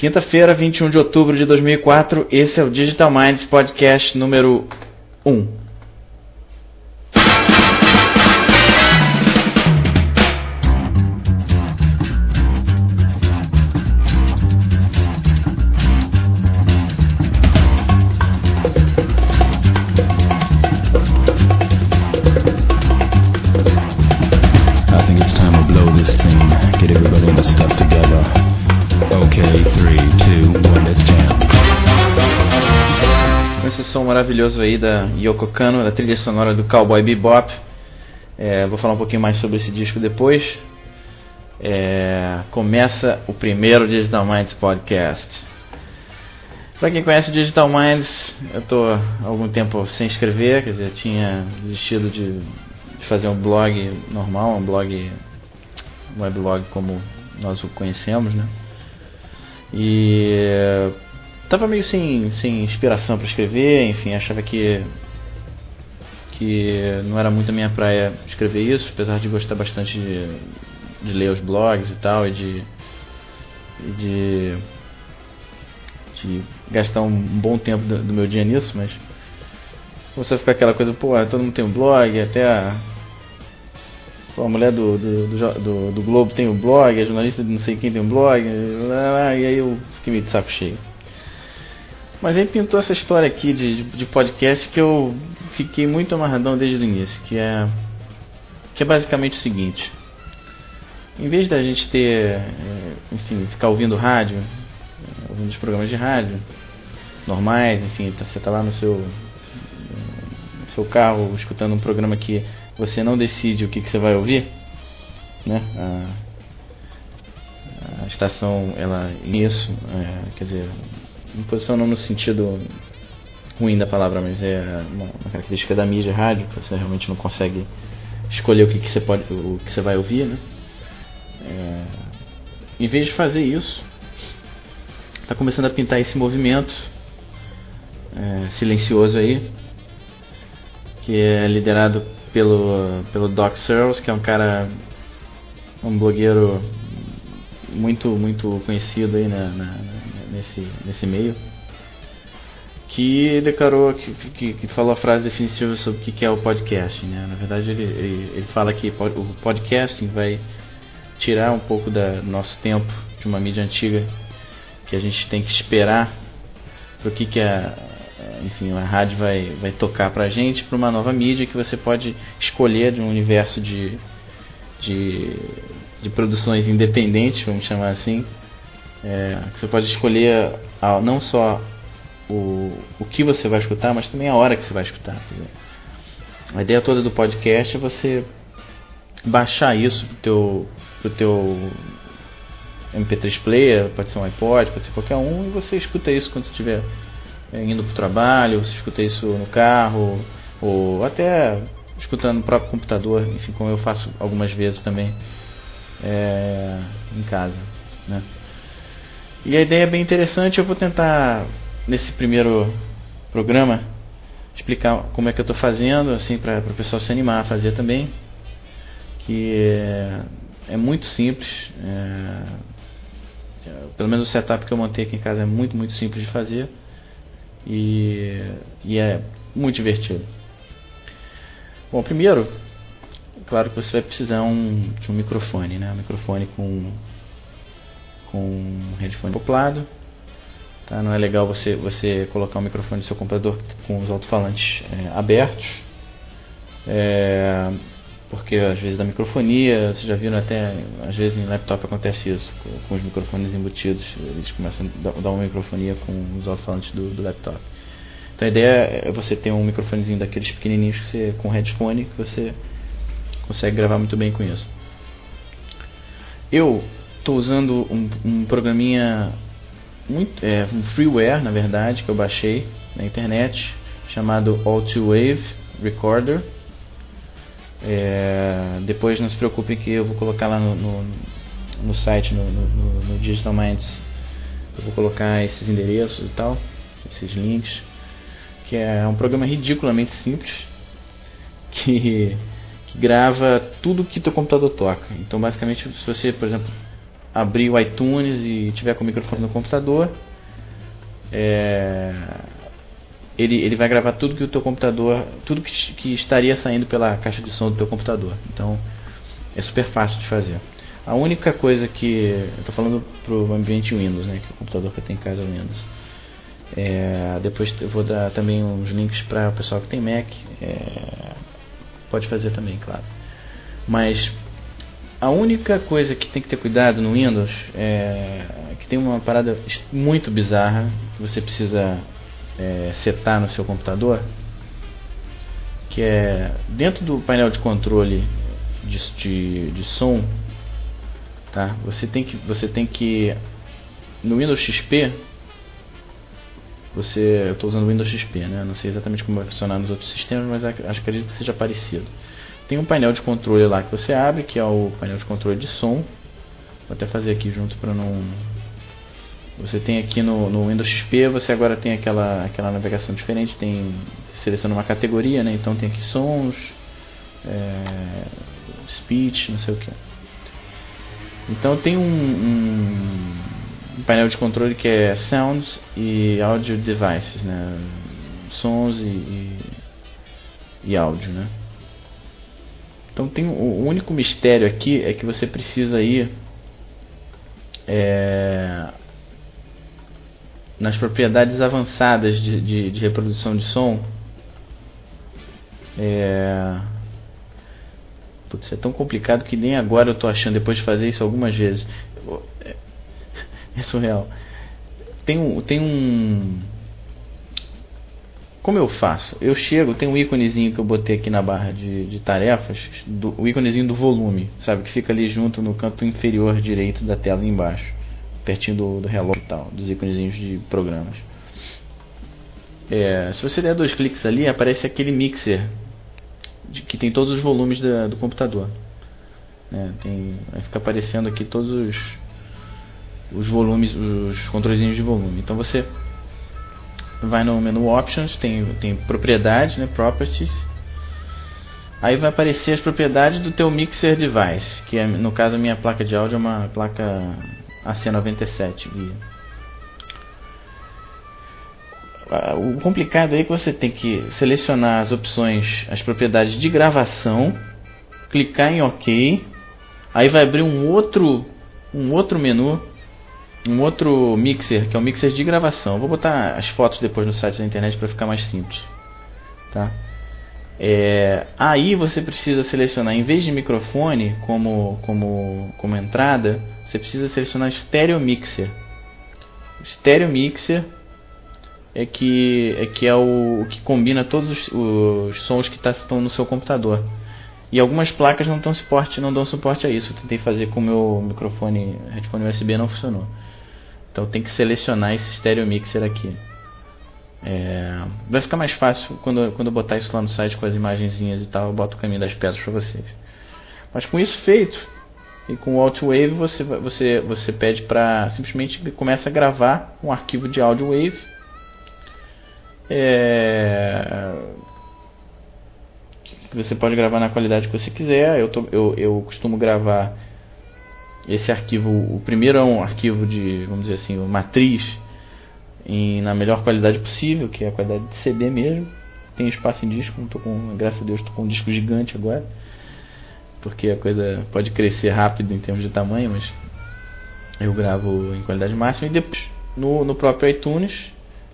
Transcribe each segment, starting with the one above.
Quinta-feira, 21 de outubro de 2004, esse é o Digital Minds Podcast número 1. Aí da Yoko Kano, da trilha sonora do Cowboy Bebop. É, vou falar um pouquinho mais sobre esse disco depois. É, começa o primeiro Digital Minds Podcast. Para quem conhece Digital Minds, eu estou há algum tempo sem escrever, quer dizer, tinha desistido de, de fazer um blog normal, um blog, um weblog como nós o conhecemos, né? E tava meio sem, sem inspiração para escrever, enfim, achava que que não era muito a minha praia escrever isso, apesar de gostar bastante de, de ler os blogs e tal, e de, e de, de gastar um bom tempo do, do meu dia nisso, mas começou a ficar aquela coisa, pô, todo mundo tem um blog, até a, pô, a mulher do, do, do, do- do Globo tem um blog, a jornalista não sei quem tem um blog, e aí eu fiquei meio de saco cheio. Mas aí pintou essa história aqui de, de podcast que eu fiquei muito amarradão desde o início, que é que é basicamente o seguinte. Em vez da gente ter, eh, enfim, ficar ouvindo rádio, eh, ouvindo os programas de rádio normais, enfim, tá- você tá lá no seu no seu carro escutando um programa que você não decide o que, que você vai ouvir, né? A, a estação, ela isso, é, quer dizer, não posição não no sentido ruim da palavra, mas é uma, uma característica da mídia rádio, que você realmente não consegue escolher o que, que você pode, o que você vai ouvir, né? É, em vez de fazer isso, está começando a pintar esse movimento é, silencioso aí, que é liderado pelo pelo Doc Searles, que é um cara, um blogueiro muito muito conhecido aí na, na- nesse nesse meio que declarou que, que, que falou a frase definitiva sobre o que é o podcast, né? Na verdade ele, ele, ele fala que o podcasting vai tirar um pouco do nosso tempo de uma mídia antiga que a gente tem que esperar para o que que a enfim a rádio vai vai tocar pra gente para uma nova mídia que você pode escolher de um universo de de, de produções independentes, vamos chamar assim, é, você pode escolher a- não só o, o que você vai escutar, mas também a hora que você vai escutar. A ideia toda do podcast é você baixar isso pro teu, pro teu MP3 player, pode ser um iPod, pode ser qualquer um, e você escuta isso quando você estiver é, indo para o trabalho, você escuta isso no carro, ou até escutando no próprio computador, enfim, como eu faço algumas vezes também é, em casa. Né? E a ideia é bem interessante, eu vou tentar nesse primeiro programa explicar como é que eu estou fazendo, assim, para o pessoal se animar a fazer também. Que é, é muito simples. é, pelo menos o setup que eu montei aqui em casa é muito, muito simples de fazer. E, e é muito divertido. Bom, primeiro, claro que você vai precisar um, de um microfone, né? Um microfone com, com um headphone acoplado. Tá? Não é legal você, você colocar o microfone do seu computador com os alto-falantes é, abertos. É, porque às vezes da microfonia, vocês já viram até, às vezes em laptop acontece isso, com, com os microfones embutidos, eles começam a dar- uma microfonia com os alto-falantes do, do laptop. Então a ideia é você ter um microfonezinho daqueles pequenininhos que você, com headphone que você consegue gravar muito bem com isso. Eu estou usando um, um programinha muito, é, um freeware na verdade que eu baixei na internet chamado All2Wave Recorder. É, depois não se preocupe que eu vou colocar lá no, no, no site, no, no, no Digital Minds, eu vou colocar esses endereços e tal, esses links, que é um programa ridiculamente simples, que, que grava tudo que teu computador toca. Então basicamente se você, por exemplo, abrir o iTunes e tiver com o microfone no computador, é, ele, ele vai gravar tudo que o teu computador, tudo que, que estaria saindo pela caixa de som do teu computador. Então é super fácil de fazer. A única coisa que eu estou falando para o ambiente Windows, né, que é o computador que eu tenho em casa é Windows. É, depois eu vou dar também uns links para o pessoal que tem Mac. É, pode fazer também, claro. Mas a única coisa que tem que ter cuidado no Windows é que tem uma parada muito bizarra que você precisa é, setar no seu computador, que é dentro do painel de controle de, de, de som, tá? Você tem que você tem que no Windows XP você eu estou usando o Windows XP, né? Não sei exatamente como vai funcionar nos outros sistemas, mas acho que acredito que seja parecido. Tem um painel de controle lá que você abre, que é o painel de controle de som. Vou até fazer aqui junto para não você tem aqui no, no, Windows XP, você agora tem aquela, aquela navegação diferente, tem seleciona uma categoria, né? Então tem aqui sons, é, speech, não sei o que. Então tem um, um, painel de controle que é Sounds e Audio Devices, né? Sons e, e, e áudio, né? Então tem o único mistério aqui é que você precisa ir é, nas propriedades avançadas de, de, de reprodução de som. É... Putz, é tão complicado que nem agora eu estou achando, depois de fazer isso algumas vezes. É, é surreal. Tem tem um. Como eu faço? Eu chego, tem um íconezinho que eu botei aqui na barra de, de tarefas, do, o íconezinho do volume, sabe? Que fica ali junto no canto inferior direito da tela embaixo pertinho do, do relógio e tal, dos íconezinhos de programas. É, se você der dois cliques ali, aparece aquele mixer de, que tem todos os volumes da, do computador. É, tem, vai ficar aparecendo aqui todos os, os volumes, os controlezinhos de volume. Então você vai no menu Options, tem, tem propriedade, né, Properties. Aí vai aparecer as propriedades do teu mixer device, que é, no caso a minha placa de áudio é uma placa a C97 via. O complicado é que você tem que selecionar as opções, as propriedades de gravação, clicar em OK, aí vai abrir um outro, um outro menu, um outro mixer, que é o mixer de gravação. Vou botar as fotos depois no site da internet para ficar mais simples, tá? É, aí você precisa selecionar, em vez de microfone como, como, como entrada, você precisa selecionar Stereo Mixer. O Stereo Mixer é que é, que é o, o que combina todos os, os sons que tá, estão no seu computador. E algumas placas não, dão suporte, não dão suporte a isso. Eu tentei fazer com o meu microfone, headphone USB não funcionou. Então tem que selecionar esse Stereo Mixer aqui. É, vai ficar mais fácil quando, quando eu botar isso lá no site com as imagenzinhas e tal, eu boto o caminho das pedras para vocês. Mas com isso feito, e com o Altwave você, você, você pede para simplesmente começa a gravar um arquivo de áudio wave. É, você pode gravar na qualidade que você quiser. Eu, tô, eu, eu costumo gravar esse arquivo. O primeiro é um arquivo de, vamos dizer assim, matriz em, na melhor qualidade possível, que é a qualidade de CD mesmo. Tem espaço em disco, não tô com, graças a Deus, estou com um disco gigante agora porque a coisa pode crescer rápido em termos de tamanho, mas eu gravo em qualidade máxima e depois no, no próprio iTunes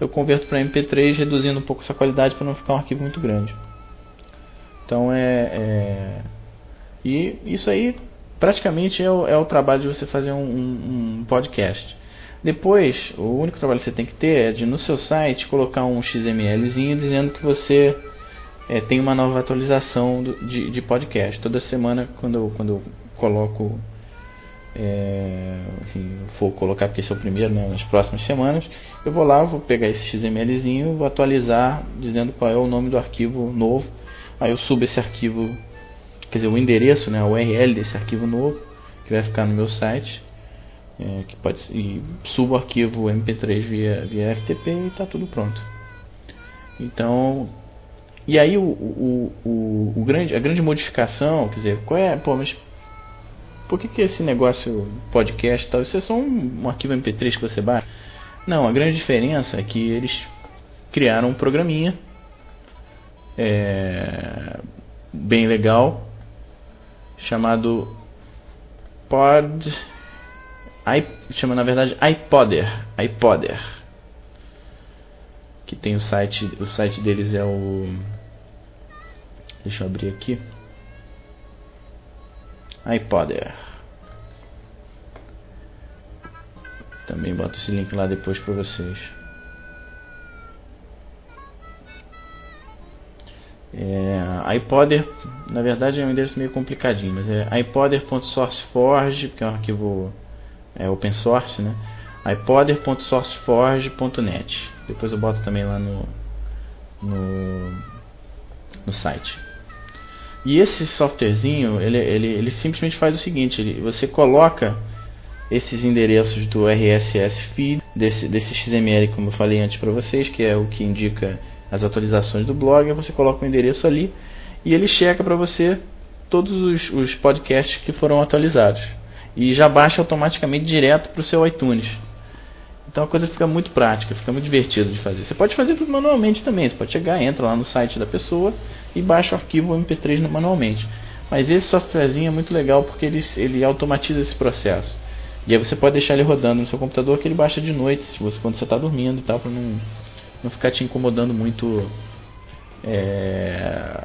eu converto para MP3 reduzindo um pouco essa qualidade para não ficar um arquivo muito grande. Então é, é e isso aí praticamente é o, é o, trabalho de você fazer um, um, um, podcast. Depois, o único trabalho que você tem que ter é de no seu site colocar um XMLzinho dizendo que você é, tem uma nova atualização do, de, de, podcast. Toda semana, quando eu, quando eu coloco, é, enfim, for colocar, porque esse é o primeiro, né, nas próximas semanas, eu vou lá, vou pegar esse XMLzinho, vou atualizar, dizendo qual é o nome do arquivo novo. Aí eu subo esse arquivo, quer dizer, o endereço, né, a URL desse arquivo novo, que vai ficar no meu site. É, que pode, e subo o arquivo MP3 via, via FTP e está tudo pronto. Então, e aí o, o, o, o, grande, a grande modificação, quer dizer, qual é, pô, mas por que, que esse negócio podcast tal? Isso é só um, um arquivo MP3 que você baixa? Não, a grande diferença é que eles criaram um programinha é, bem legal chamado Pod I, chama na verdade iPodder iPodder que tem o site o site deles é o deixa eu abrir aqui iPodder. Também boto esse link lá depois para vocês É, iPodder, na verdade é um endereço meio complicadinho, mas é iPodder.sourceforge, que é um arquivo é, open source, né? iPodder.sourceforge.net. Depois eu boto também lá no, no, no site. E esse softwarezinho, ele, ele, ele simplesmente faz o seguinte: ele, você coloca esses endereços do RSS feed, desse, desse XML, como eu falei antes para vocês, que é o que indica as atualizações do blog, você coloca o endereço ali e ele checa para você todos os, os, podcasts que foram atualizados e já baixa automaticamente direto para o seu iTunes. Então a coisa fica muito prática, fica muito divertido de fazer. Você pode fazer tudo manualmente também, você pode chegar, entra lá no site da pessoa e baixa o arquivo MP3 manualmente. Mas esse softwarezinho é muito legal porque ele, ele automatiza esse processo. E aí você pode deixar ele rodando no seu computador que ele baixa de noite, se você, quando você está dormindo e tal, para não não ficar te incomodando muito. É,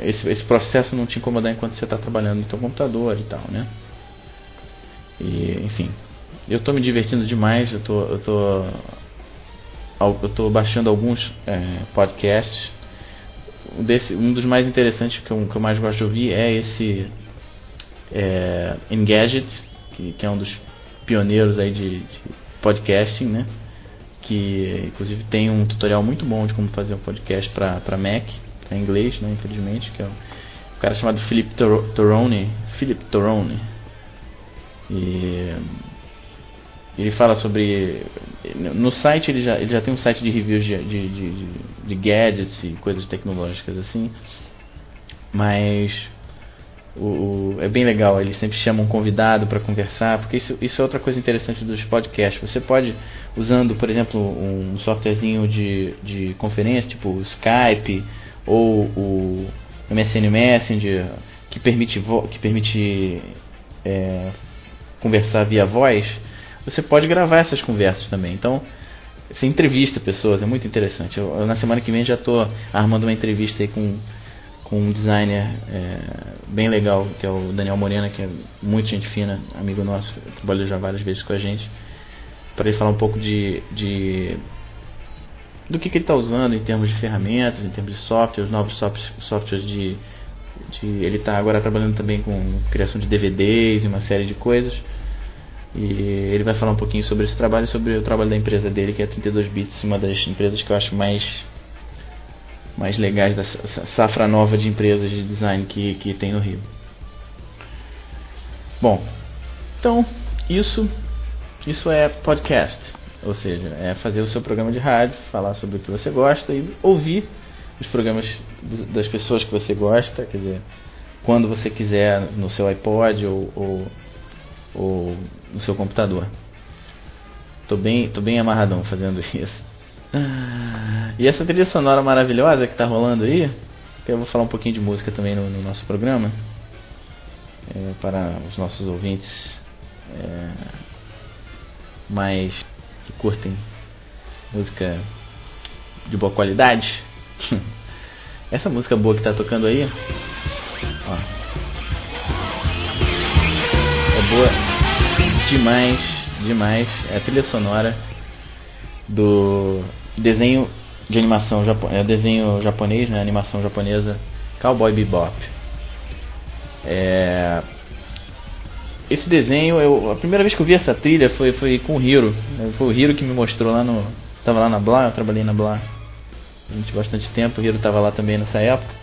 esse, esse processo não te incomodar enquanto você está trabalhando no seu computador e tal, né? E, enfim, eu estou me divertindo demais. Eu tô, eu tô, eu tô baixando alguns é, podcasts. Desse, um dos mais interessantes que eu, que eu mais gosto de ouvir é esse é, Engadget, que, que é um dos pioneiros aí de, de podcasting, né? Que inclusive tem um tutorial muito bom de como fazer um podcast para Mac, em inglês, né, infelizmente, que é um cara chamado Philip Torone, Philip Torone. E ele fala sobre no site ele já, ele já tem um site de reviews de, de, de, de gadgets e coisas tecnológicas assim, mas o, o, é bem legal, eles sempre chamam um convidado para conversar, porque isso, isso é outra coisa interessante dos podcasts. Você pode, usando, por exemplo, um softwarezinho de, de conferência, tipo o Skype ou o MSN Messenger, que permite, que permite é, conversar via voz, você pode gravar essas conversas também. Então, você entrevista pessoas, é muito interessante. Eu, eu na semana que vem já estou armando uma entrevista aí com com um designer é, bem legal, que é o Daniel Morena, que é muito gente fina, amigo nosso, trabalhou já várias vezes com a gente, para ele falar um pouco de, de do que, que ele está usando em termos de ferramentas, em termos de software, os novos softwares de, de ele está agora trabalhando também com criação de DVDs e uma série de coisas. E ele vai falar um pouquinho sobre esse trabalho e sobre o trabalho da empresa dele, que é a 32 Bits, uma das empresas que eu acho mais mais legais da safra nova de empresas de design que, que tem no Rio. Bom, então isso isso é podcast, ou seja, é fazer o seu programa de rádio, falar sobre o que você gosta e ouvir os programas das pessoas que você gosta, quer dizer, quando você quiser no seu iPod ou, ou, ou no seu computador. Tô bem, tô bem amarradão fazendo isso. E essa trilha sonora maravilhosa que está rolando aí, que eu vou falar um pouquinho de música também no, no nosso programa, é, para os nossos ouvintes é, mais que curtem música de boa qualidade. Essa música boa que está tocando aí, ó, é boa demais, demais. É a trilha sonora do desenho de animação é desenho japonês, né, animação japonesa Cowboy Bebop. É, esse desenho, eu, a primeira vez que eu vi essa trilha foi, foi com o Hiro. Foi o Hiro que me mostrou lá no. Tava lá na Blá, eu trabalhei na Blá durante bastante tempo, o Hiro tava lá também nessa época.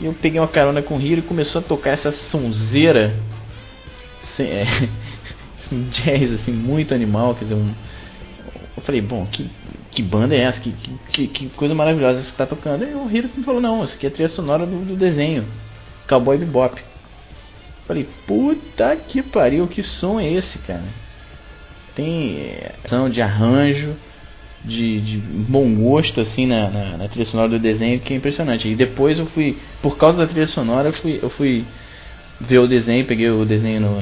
E eu peguei uma carona com o Hiro e começou a tocar essa sonzeira. Assim, é, um jazz assim, muito animal, quer dizer, um, eu falei, bom, que, que banda é essa? Que, que, que coisa maravilhosa você está tocando. E o Hiro me falou, não, isso aqui é a trilha sonora do, do desenho. Cowboy Bebop. Falei, puta que pariu, que som é esse, cara? Tem ação de arranjo, de, de bom gosto assim na, na, na, trilha sonora do desenho que é impressionante. E depois eu fui, por causa da trilha sonora, eu fui, eu fui ver o desenho, peguei o desenho no,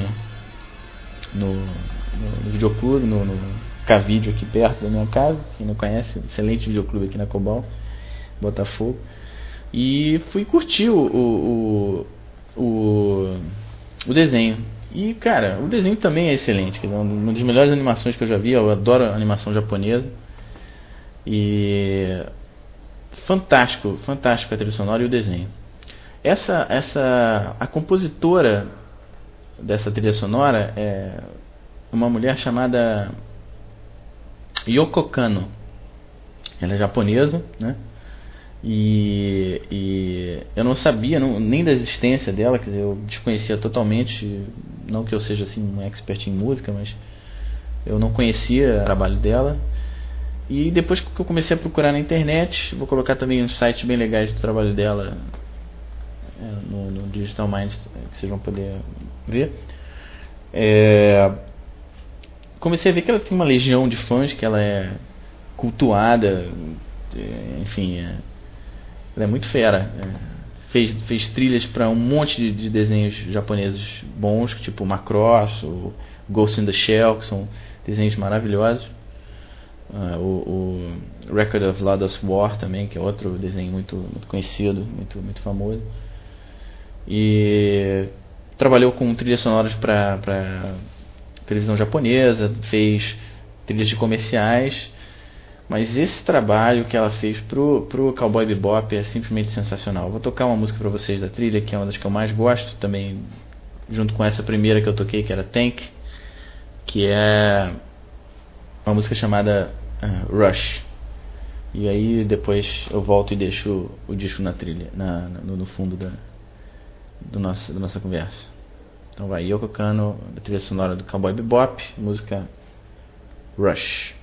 no, no, no videoclube, no, no Cavídeo aqui perto da minha casa, quem não conhece, excelente videoclube aqui na Cobal, Botafogo. E fui curtir o, o, o, o desenho. E cara, o desenho também é excelente, é uma das melhores animações que eu já vi, eu adoro animação japonesa. E fantástico, fantástico a trilha sonora e o desenho. Essa, essa, a compositora dessa trilha sonora é uma mulher chamada Yoko Kano. Ela é japonesa, né? E, e eu não sabia não, nem da existência dela, quer dizer, eu desconhecia totalmente, não que eu seja assim um expert em música, mas eu não conhecia o trabalho dela e depois que eu comecei a procurar na internet, vou colocar também uns sites bem legais do trabalho dela é, no, no, Digital Minds, que vocês vão poder ver. É, comecei a ver que ela tem uma legião de fãs, que ela é cultuada, é, enfim, é, ela é muito fera. É, fez, fez trilhas para um monte de, de, desenhos japoneses bons, tipo Macross, ou Ghost in the Shell, que são desenhos maravilhosos. Uh, o, o, Record of Lodoss War também, que é outro desenho muito, muito conhecido, muito, muito famoso. E trabalhou com trilhas sonoras para televisão japonesa, fez trilhas de comerciais. Mas esse trabalho que ela fez pro, pro Cowboy Bebop é simplesmente sensacional. Vou tocar uma música para vocês da trilha, que é uma das que eu mais gosto também, junto com essa primeira que eu toquei, que era Tank, que é uma música chamada uh, Rush. E aí depois eu volto e deixo o disco na trilha, na, no, no, fundo da, do nosso, da nossa conversa. Então vai, Yoko Kano, trilha sonora do Cowboy Bebop, música Rush.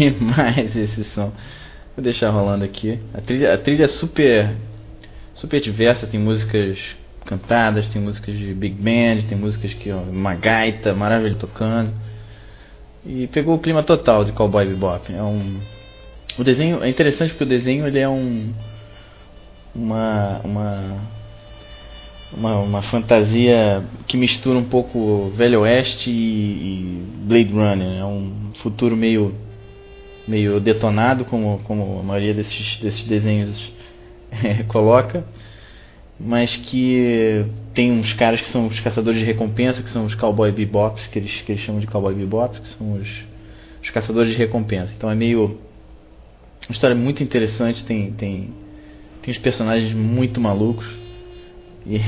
Demais esse som. Vou deixar rolando aqui. A trilha, a trilha é super, super diversa. Tem músicas cantadas, tem músicas de big band, tem músicas que ó, uma gaita maravilhosa tocando. E pegou o clima total de Cowboy Bebop. É um o desenho é interessante porque o desenho ele é um uma uma uma, uma fantasia que mistura um pouco Velho Oeste e, e Blade Runner. É um futuro meio meio detonado, como, como a maioria desses, desses desenhos é, coloca, mas que tem uns caras que são os caçadores de recompensa, que são os cowboy bebops, que eles, que eles chamam de cowboy bebops, que são os, os caçadores de recompensa. Então é meio uma história muito interessante, tem tem tem os personagens muito malucos e,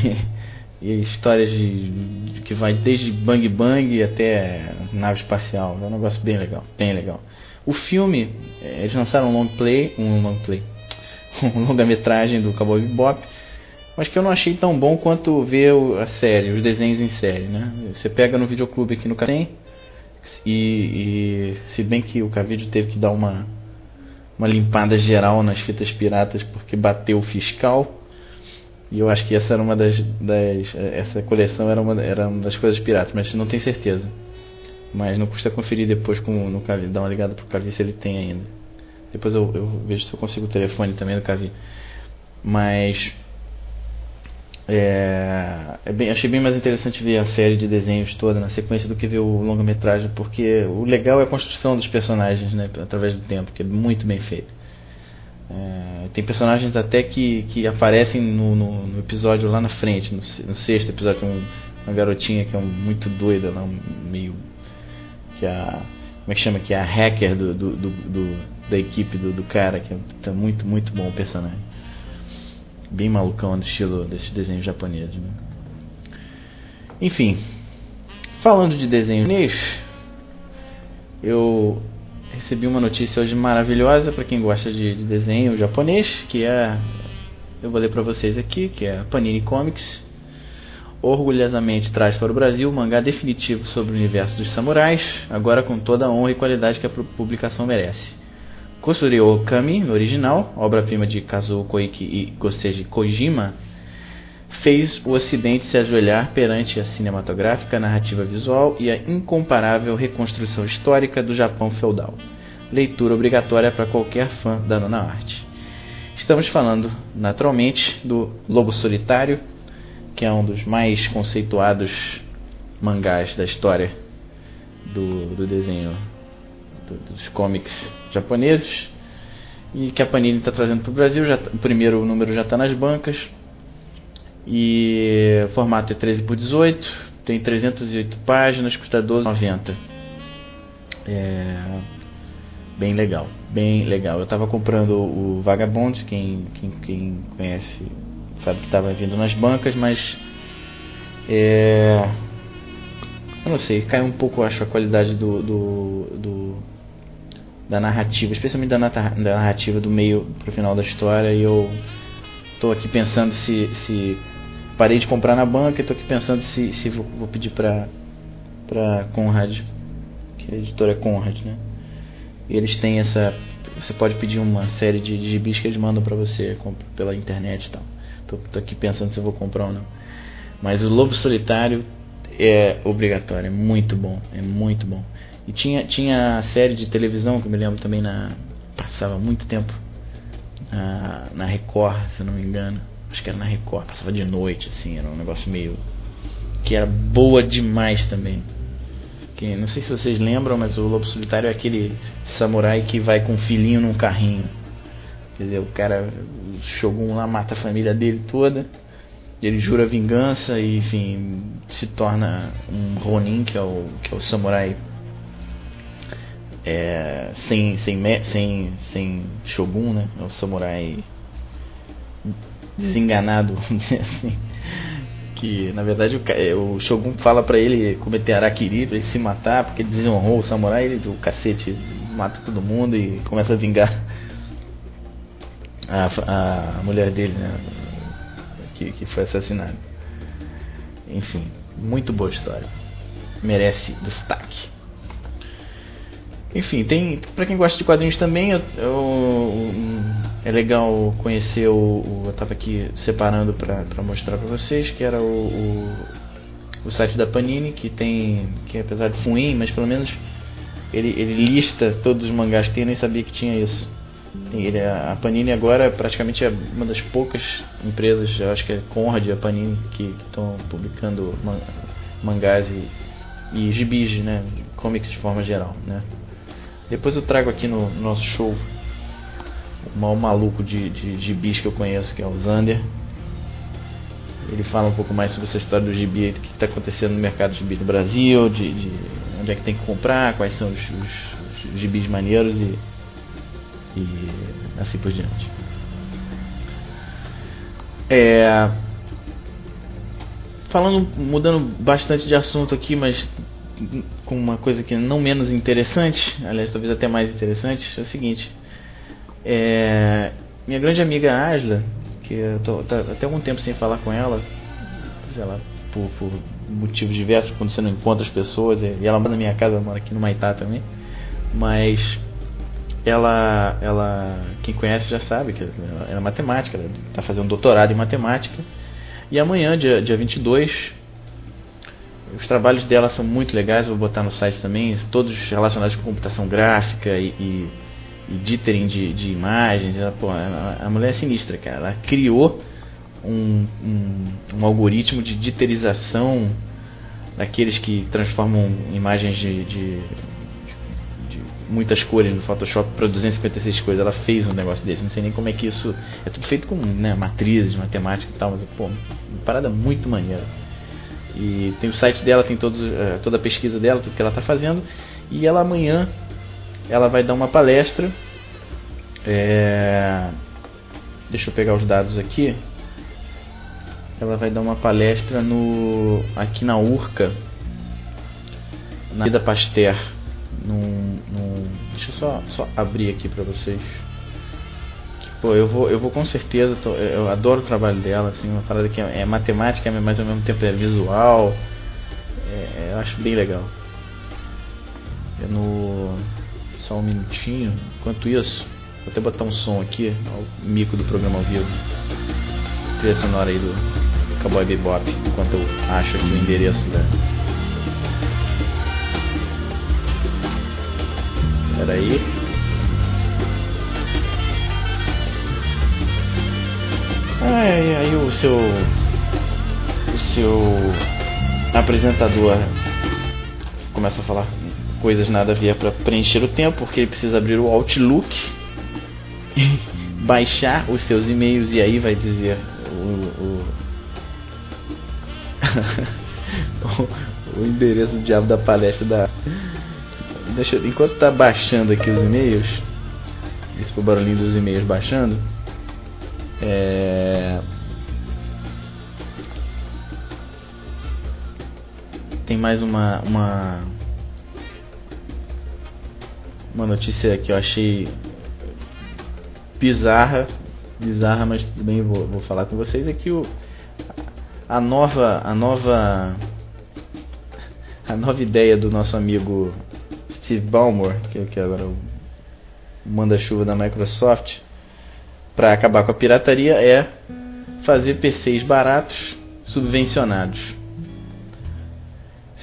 e histórias de, de, que vai desde bang bang até nave espacial. É um negócio bem legal, bem legal. O filme, eh, eles lançaram um long play, um long play, um longa-metragem do Cowboy Bebop, mas que eu não achei tão bom quanto ver a série, os desenhos em série, né? Você pega no videoclube aqui no Catem e, e se bem que o Cavídeo teve que dar uma uma limpada geral nas fitas piratas porque bateu o fiscal. E eu acho que essa era uma das, das essa coleção era uma, era uma das coisas piratas, mas não tenho certeza. Mas não custa conferir depois com, no Cavi, dar uma ligada pro Cavi se ele tem ainda. Depois eu, eu vejo se eu consigo o telefone também do Cavi. Mas é, é bem, achei bem mais interessante ver a série de desenhos toda na sequência do que ver o longa-metragem, porque o legal é a construção dos personagens né, através do tempo, que é muito bem feito. É, tem personagens até que, que aparecem no, no, no episódio lá na frente, no, no sexto episódio, um, uma garotinha que é um, muito doida, lá, um, meio. Que a. como é que chama? Que é a hacker do, do, do, do da equipe do, do cara, que é tá muito, muito bom o personagem bem malucão do estilo desses desenhos japoneses. Né? Enfim, falando de desenho japonês, eu recebi uma notícia hoje maravilhosa para quem gosta de, de, desenho japonês, que é eu vou ler para vocês aqui, que é a Panini Comics. Orgulhosamente traz para o Brasil o mangá definitivo sobre o universo dos samurais, agora com toda a honra e qualidade que a publicação merece. Kosuri Okami, no original, obra-prima de Kazuo Koike e Goseji Kojima, fez o ocidente se ajoelhar perante a cinematográfica narrativa visual e a incomparável reconstrução histórica do Japão feudal. Leitura obrigatória para qualquer fã da nona arte. Estamos falando, naturalmente, do Lobo Solitário, que é um dos mais conceituados mangás da história do, do desenho dos cómics japoneses e que a Panini está trazendo para o Brasil. Já, o primeiro número já está nas bancas e o formato é 13 por 18, tem 308 páginas, custa 12,90. É bem legal, bem legal. Eu estava comprando o Vagabond, quem, quem, quem conhece sabe que estava vindo nas bancas, mas é, eu não sei, cai um pouco, acho, a qualidade do, do, do da narrativa, especialmente da, da narrativa do meio pro final da história. E eu tô aqui pensando se, se parei de comprar na banca e aqui pensando se, se vou, vou pedir pra, pra Conrad, que a editora é Conrad, né? E eles têm essa. Você pode pedir uma série de, de gibis que eles mandam pra você pela internet e tal. Tô, tô aqui pensando se eu vou comprar ou não. Mas o Lobo Solitário é obrigatório, é muito bom, é muito bom. E tinha, tinha a série de televisão que eu me lembro também na. Passava muito tempo na, na Record, se não me engano. Acho que era na Record, passava de noite, assim, era um negócio meio. que era boa demais também. Que, não sei se vocês lembram, mas o Lobo Solitário é aquele samurai que vai com o filhinho num carrinho. Quer dizer, o cara, o Shogun lá mata a família dele toda. Ele jura vingança e, enfim, se torna um Ronin, que é o, que é o samurai é, sem, sem, sem, sem Shogun, né? É o samurai desenganado, assim. Que na verdade o, é, o Shogun fala pra ele cometer Arakiri, pra ele se matar, porque ele desonrou o samurai, ele do cacete mata todo mundo e começa a vingar a, a mulher dele, né? Que, que foi assassinada. Enfim, muito boa história. Merece destaque. Enfim, tem para quem gosta de quadrinhos também, eu, eu, é legal conhecer o, o eu estava aqui separando para mostrar para vocês que era o, o, o, site da Panini que tem que apesar de ruim, mas pelo menos ele, ele lista todos os mangás que tem, eu nem sabia que tinha isso. Ele, a Panini agora praticamente é uma das poucas empresas, acho que é Conrad e a Panini que estão publicando mangás e, e gibis, né, comics de forma geral, né. Depois eu trago aqui no, no nosso show o maior maluco de, de, de gibis que eu conheço, que é o Zander. Ele fala um pouco mais sobre essa história do gibi, o que está acontecendo no mercado de gibi no Brasil, de, de, onde é que tem que comprar, quais são os, os, os gibis maneiros e, e assim por diante. É, falando, mudando bastante de assunto aqui, mas com uma coisa que não menos interessante, aliás, talvez até mais interessante, é o seguinte. É, minha grande amiga Asla, que eu tô tá, até algum tempo sem falar com ela, sei por, por, motivos diversos, quando você não encontra as pessoas, e ela mora na minha casa, mora aqui no Maitá também, mas ela, ela quem conhece já sabe que ela é matemática, ela está fazendo doutorado em matemática, e amanhã, dia, dia 22, os trabalhos dela são muito legais, vou botar no site também, todos relacionados com computação gráfica e, e, e dithering de, de imagens. Ela, pô, a, mulher é sinistra, cara. Ela criou um, um, um algoritmo de diterização daqueles que transformam imagens de, de, de, muitas cores no Photoshop para 256 cores. Ela fez um negócio desse. Não sei nem como é que isso. É tudo feito com né, matrizes, matemática e tal, mas pô, uma parada muito maneira. E tem o site dela, tem todos, uh, toda a pesquisa dela, tudo que ela está fazendo. E ela amanhã ela vai dar uma palestra. É... Deixa eu pegar os dados aqui. Ela vai dar uma palestra no aqui na Urca, na Vida Pasteur. Num, num... Deixa eu só, só abrir aqui para vocês. Pô, eu vou, eu vou com certeza, tô, eu adoro o trabalho dela, assim, uma parada que é, é matemática, mas ao mesmo tempo é visual. É, eu acho bem legal. É no. Só um minutinho. Enquanto isso, vou até botar um som aqui, o mico do programa ao vivo. Trilha sonora aí do Cowboy Bebop, enquanto eu acho aqui o endereço da. Pera aí. Aí, aí o seu. O seu apresentador começa a falar coisas nada a ver para preencher o tempo, porque ele precisa abrir o Outlook, baixar os seus e-mails e aí vai dizer o, o, o endereço do diabo da palestra da. Deixa, enquanto tá baixando aqui os e-mails, esse foi o barulhinho dos e-mails baixando. É... Tem mais uma, uma uma notícia que eu achei bizarra, bizarra, mas tudo bem, vou, vou falar com vocês é que o a nova a nova a nova ideia do nosso amigo Steve Ballmer, que, que agora é o manda-chuva da Microsoft, para acabar com a pirataria é fazer PCs baratos subvencionados.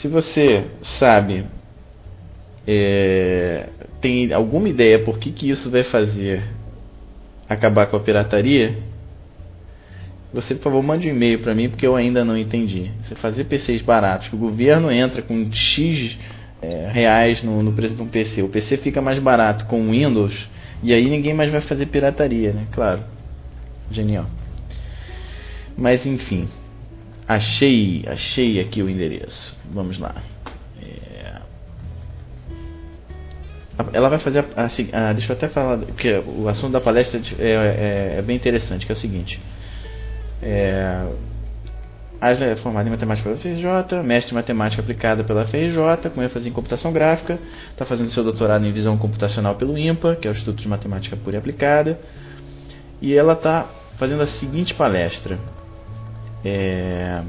Se você sabe, é, tem alguma ideia por que, que isso vai fazer acabar com a pirataria, você por favor mande um e-mail para mim porque eu ainda não entendi. Você fazer PCs baratos, que o governo entra com X é, reais no, no preço de um PC, o PC fica mais barato com o Windows e aí ninguém mais vai fazer pirataria, né? Claro. Genial. Mas enfim. Achei, achei aqui o endereço. Vamos lá. É... Ela vai fazer assim, ah, deixa eu até falar, porque o assunto da palestra é, é, é bem interessante, que é o seguinte. É, Asla é formada em matemática pela FRJ, mestre em matemática aplicada pela FRJ, com ênfase em computação gráfica, está fazendo seu doutorado em visão computacional pelo IMPA, que é o Instituto de Matemática Pura e Aplicada, e ela está fazendo a seguinte palestra. É...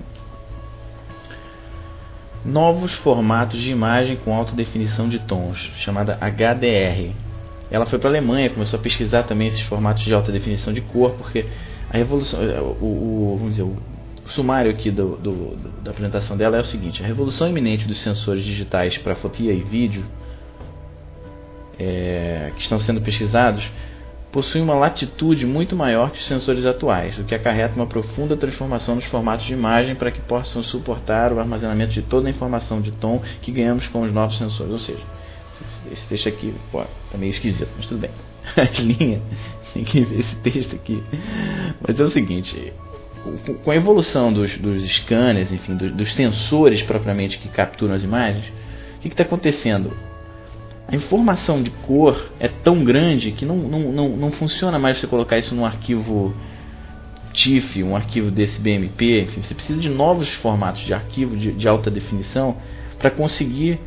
novos formatos de imagem com alta definição de tons, chamada HDR. Ela foi para a Alemanha, começou a pesquisar também esses formatos de alta definição de cor, porque a revolução, o, o vamos dizer, o sumário aqui do, do, do, da apresentação dela é o seguinte: a revolução iminente dos sensores digitais para fotografia e vídeo é, que estão sendo pesquisados possui uma latitude muito maior que os sensores atuais, o que acarreta uma profunda transformação nos formatos de imagem para que possam suportar o armazenamento de toda a informação de tom que ganhamos com os novos sensores. Ou seja, esse texto aqui pô, tá meio esquisito, mas tudo bem. As linhas, tem que ver esse texto aqui. Mas é o seguinte, com a evolução dos, dos scanners, enfim, dos, dos sensores propriamente que capturam as imagens, o que está acontecendo? a informação de cor é tão grande que não, não, não, não funciona mais você colocar isso num arquivo TIFF, um arquivo desse BMP, enfim, você precisa de novos formatos de arquivo de, de alta definição para conseguir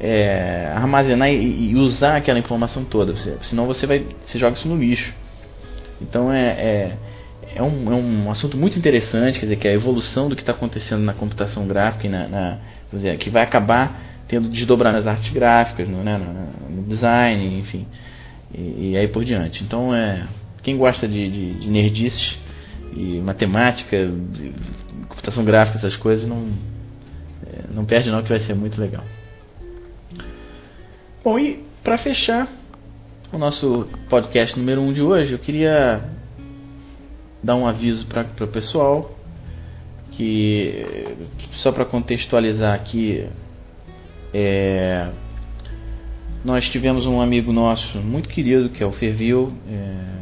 é, armazenar e, e, usar aquela informação toda, você, senão você vai, você joga isso no lixo. Então é, é, é, um, é um assunto muito interessante, quer dizer, que é a evolução do que está acontecendo na computação gráfica na, na dizer, que vai acabar tendo desdobrar nas artes gráficas, no, né, no, design, enfim, e, e, aí por diante. Então, é, quem gosta de, de, de nerdices e matemática, computação gráfica, essas coisas, não, é, não perde não que vai ser muito legal. Bom, e para fechar o nosso podcast número 1 um de hoje, eu queria dar um aviso para o pessoal que só para contextualizar aqui é, nós tivemos um amigo nosso muito querido que é o Fervil. É,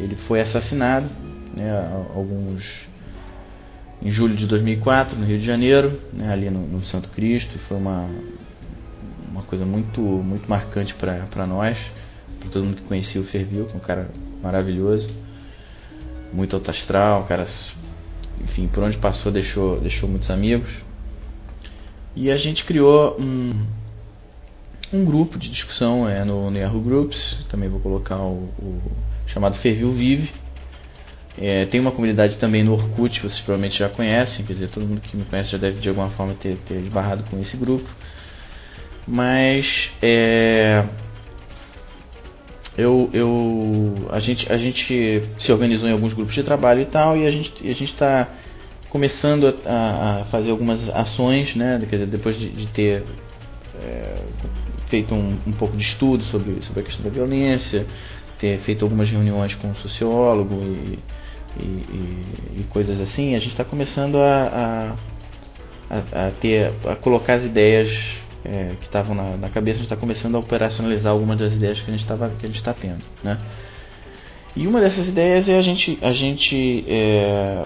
ele foi assassinado né, alguns em julho de 2004 no Rio de Janeiro, né, ali no, no, Santo Cristo. Foi uma uma coisa muito muito marcante para nós, para todo mundo que conhecia o Fervil, que é um cara maravilhoso, muito alto astral, cara, enfim, por onde passou deixou deixou muitos amigos. E a gente criou um, um grupo de discussão é, no, no Yahoo Groups, também vou colocar o, o chamado Fervil Vive. É, tem uma comunidade também no Orkut, vocês provavelmente já conhecem, quer dizer, todo mundo que me conhece já deve de alguma forma ter, ter esbarrado com esse grupo. Mas é, eu, eu, a, gente, a gente se organizou em alguns grupos de trabalho e tal, e a gente a está começando a, a, fazer algumas ações, né, dizer, depois de, de ter é, feito um, um, pouco de estudo sobre, sobre a questão da violência, ter feito algumas reuniões com um sociólogo e, e, e, e coisas assim, a gente está começando a, a, ter, a colocar as ideias é, que estavam na, na, cabeça, a gente está começando a operacionalizar algumas das ideias que a gente estava que a gente está tendo, né? E uma dessas ideias é a gente, a gente é,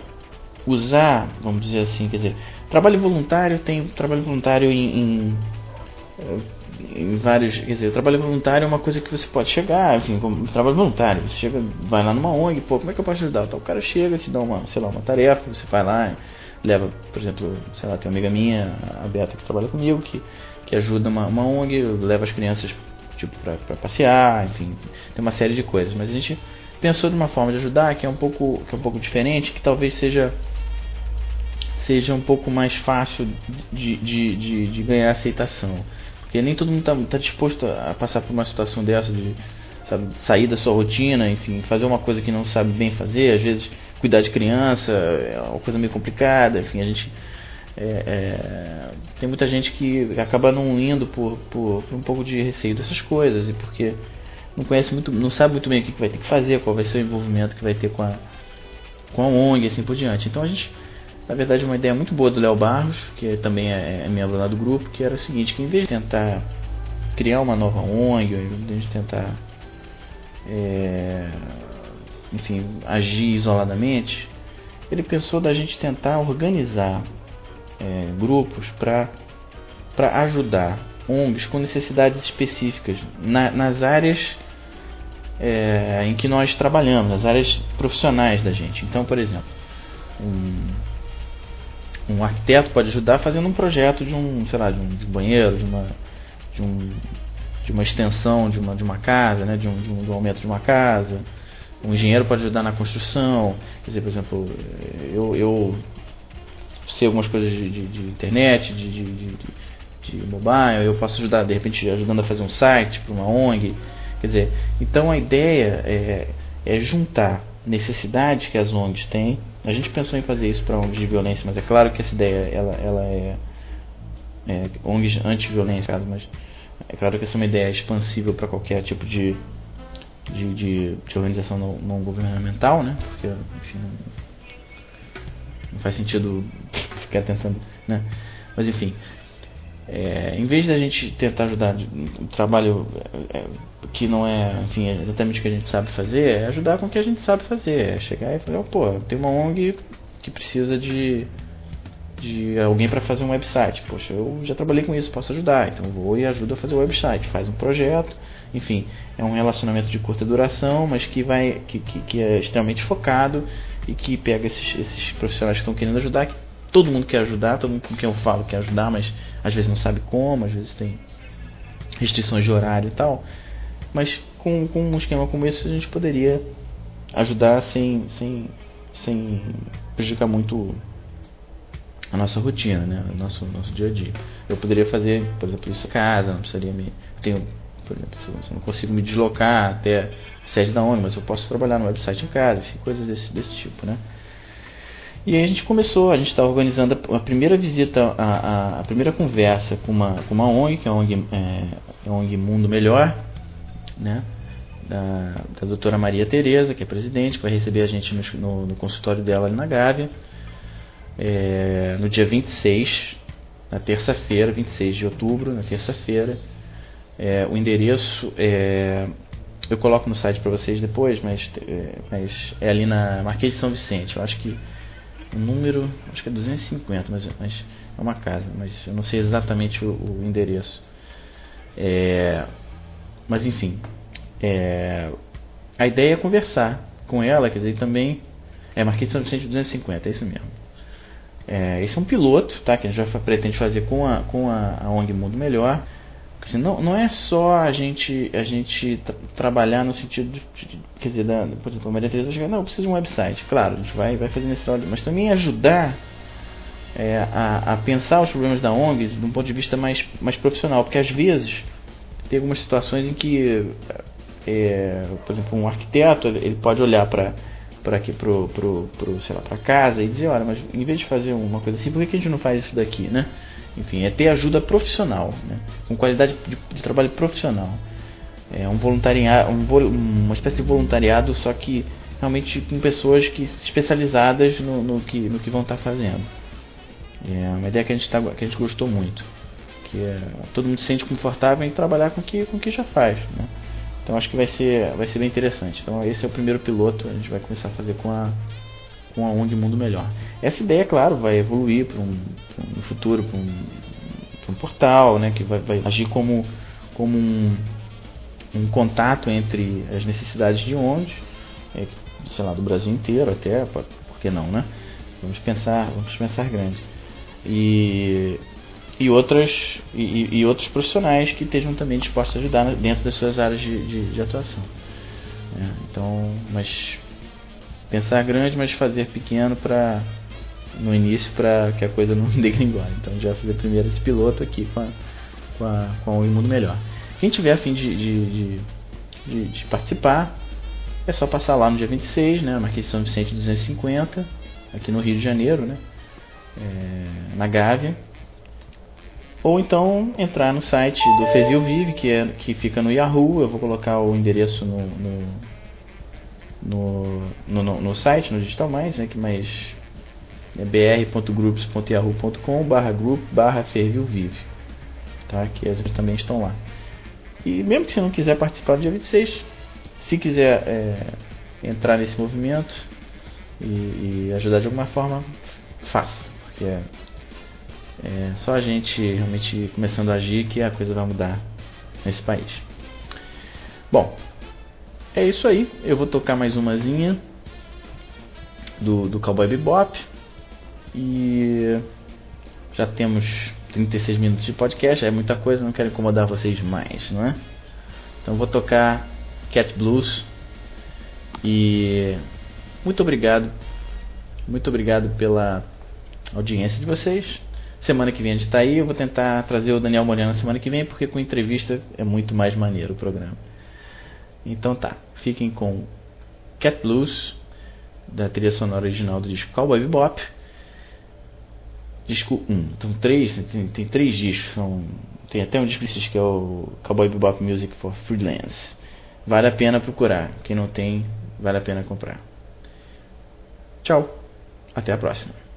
usar, vamos dizer assim, quer dizer, trabalho voluntário tem trabalho voluntário em, em, em, vários, quer dizer, trabalho voluntário é uma coisa que você pode chegar, enfim, como trabalho voluntário, você chega, vai lá numa ONG, pô, como é que eu posso ajudar? Então, o cara chega, te dá uma, sei lá, uma tarefa, você vai lá, leva, por exemplo, sei lá, tem uma amiga minha, a Beata que trabalha comigo, que, que ajuda uma, uma ONG, leva as crianças tipo para passear, enfim, tem uma série de coisas, mas a gente pensou de uma forma de ajudar que é um pouco que é um pouco diferente, que talvez seja seja um pouco mais fácil de, de, de, de ganhar aceitação. Porque nem todo mundo está tá disposto a passar por uma situação dessa de sabe, sair da sua rotina, enfim, fazer uma coisa que não sabe bem fazer, às vezes cuidar de criança é uma coisa meio complicada, enfim, a gente é, é, tem muita gente que acaba não indo por, por, por, um pouco de receio dessas coisas e porque não conhece muito, não sabe muito bem o que, vai ter que fazer, qual vai ser o envolvimento que vai ter com a, com a ONG e assim por diante. Então a gente na verdade, uma ideia muito boa do Léo Barros, que também é, é membro lá do grupo, que era o seguinte, que em vez de tentar criar uma nova ONG, em vez de tentar é, enfim, agir isoladamente, ele pensou da gente tentar organizar é, grupos para ajudar ONGs com necessidades específicas na, nas áreas é, em que nós trabalhamos, nas áreas profissionais da gente. Então, por exemplo, um, um arquiteto pode ajudar fazendo um projeto de um, sei lá, de um, banheiro, de uma, de, um, de uma extensão de uma, de uma casa, né, de, um, de, um, um aumento de uma casa. Um engenheiro pode ajudar na construção. Quer dizer, por exemplo, eu, eu ser algumas coisas de, de, de internet, de, de, de, mobile, eu posso ajudar, de repente, ajudando a fazer um site para uma ONG. Quer dizer, então a ideia é, é juntar necessidades que as ONGs têm. A gente pensou em fazer isso para ONGs de violência, mas é claro que essa ideia ela, ela é, é ONGs anti-violência, mas é claro que essa é uma ideia expansível para qualquer tipo de, de, de, de organização não, governamental, né? Porque, enfim, não, faz sentido ficar tentando, né? Mas enfim, é, em vez da gente tentar ajudar um trabalho é, que não é, enfim, é exatamente o que a gente sabe fazer, é ajudar com o que a gente sabe fazer. É chegar e falar, pô, tem uma ONG que precisa de, de alguém para fazer um website. Poxa, eu já trabalhei com isso, posso ajudar. Então vou e ajudo a fazer o website. Faz um projeto, enfim, é um relacionamento de curta duração, mas que vai que, que, que é extremamente focado e que pega esses, esses profissionais que estão querendo ajudar, que todo mundo quer ajudar, todo mundo com quem eu falo quer ajudar, mas às vezes não sabe como, às vezes tem restrições de horário e tal. Mas com, com um esquema como esse a gente poderia ajudar sem, sem, sem prejudicar muito a nossa rotina, né? o nosso, nosso dia a dia. Eu poderia fazer, por exemplo, isso em casa, não precisaria me. Tenho, por exemplo, se eu não consigo me deslocar até a sede da ONU, mas eu posso trabalhar no website em casa, enfim, coisas desse, desse tipo, né? E aí a gente começou, a gente está organizando a, primeira visita, a, a, a, primeira conversa com uma, com uma ONG, que é a ONG, é, a ONG Mundo Melhor, né? Da, da doutora Maria Tereza, que é presidente, que vai receber a gente no, no, no consultório dela ali na Gávea, é, no dia 26, na terça-feira, 26 de outubro, na terça-feira. É, o endereço é, eu coloco no site para vocês depois, mas, é, mas é ali na Marquês de São Vicente. Eu acho que o número, acho que é 250, mas, mas é uma casa, mas eu não sei exatamente o, o endereço. É, mas enfim, é, a ideia é conversar com ela, quer dizer, também é Marquês de São Vicente 250, é isso mesmo. É, esse é um piloto, tá? Que a gente já pretende fazer com a, com a, a ONG Mundo Melhor. Assim, não, não é só a gente, a gente trabalhar no sentido de, quer dizer, da, por exemplo, a Maria Teresa chegar, não, eu preciso de um website. Claro, a gente vai, vai fazer nesse trabalho, mas também ajudar é, a, a, pensar os problemas da ONG de um ponto de vista mais, mais profissional, porque às vezes tem algumas situações em que, é, por exemplo, um arquiteto ele pode olhar para para aqui pro, pro, pro sei lá para casa e dizer olha mas em vez de fazer uma coisa assim por que a gente não faz isso daqui né enfim, é ter ajuda profissional, né? com qualidade de, de, trabalho profissional. É um voluntariado, um, uma espécie de voluntariado, só que realmente com pessoas que especializadas no, no que, no que vão estar fazendo. É uma ideia que a gente, tá, que a gente gostou muito. Que é, todo mundo se sente confortável em trabalhar com o que, com que já faz. Né? Então acho que vai ser, vai ser bem interessante. Então esse é o primeiro piloto, a gente vai começar a fazer com a, com a ONG Mundo Melhor. Essa ideia, claro, vai evoluir para um, futuro para um, um, portal, né, que vai, vai, agir como, como um, um, contato entre as necessidades de ONGs, é, sei lá, do Brasil inteiro até, por, por que não, né? Vamos pensar, vamos pensar grande. E, e, outras, e, e, outros profissionais que estejam também dispostos a ajudar dentro das suas áreas de, de, de atuação. É, então, mas pensar grande, mas fazer pequeno para no início para que a coisa não degringole. Então a gente vai fazer primeiro esse piloto aqui com a, com a, com o Imundo Melhor. Quem tiver a fim de, de, de, de, participar, é só passar lá no dia 26, né, Marquês de São Vicente 250, aqui no Rio de Janeiro, né, é, na Gávea. Ou então entrar no site do Fevil Vive, que, é, que fica no Yahoo. Eu vou colocar o endereço no, no no, no, no, site, no Digital Mais, né, que mais é br.groups.yahoo.com barra group barra Vive, tá? que eles também estão lá. E mesmo que você não quiser participar do dia 26, se quiser é, entrar nesse movimento e, e, ajudar de alguma forma, faça, porque é, é só a gente realmente começando a agir que a coisa vai mudar nesse país. Bom, é isso aí. Eu vou tocar mais umazinha do, do Cowboy Bebop. E já temos 36 minutos de podcast. É muita coisa, não quero incomodar vocês mais, não é? Então vou tocar Cat Blues. E muito obrigado. Muito obrigado pela audiência de vocês. Semana que vem a gente está aí. Eu vou tentar trazer o Daniel Moreno na semana que vem, porque com entrevista é muito mais maneiro o programa. Então tá, fiquem com Cat Blues, da trilha sonora original do disco Cowboy Bebop. Disco 1. Então três, tem, tem três discos. São, tem até um disco que é o Cowboy Bebop Music for Freelance. Vale a pena procurar. Quem não tem, vale a pena comprar. Tchau. Até a próxima.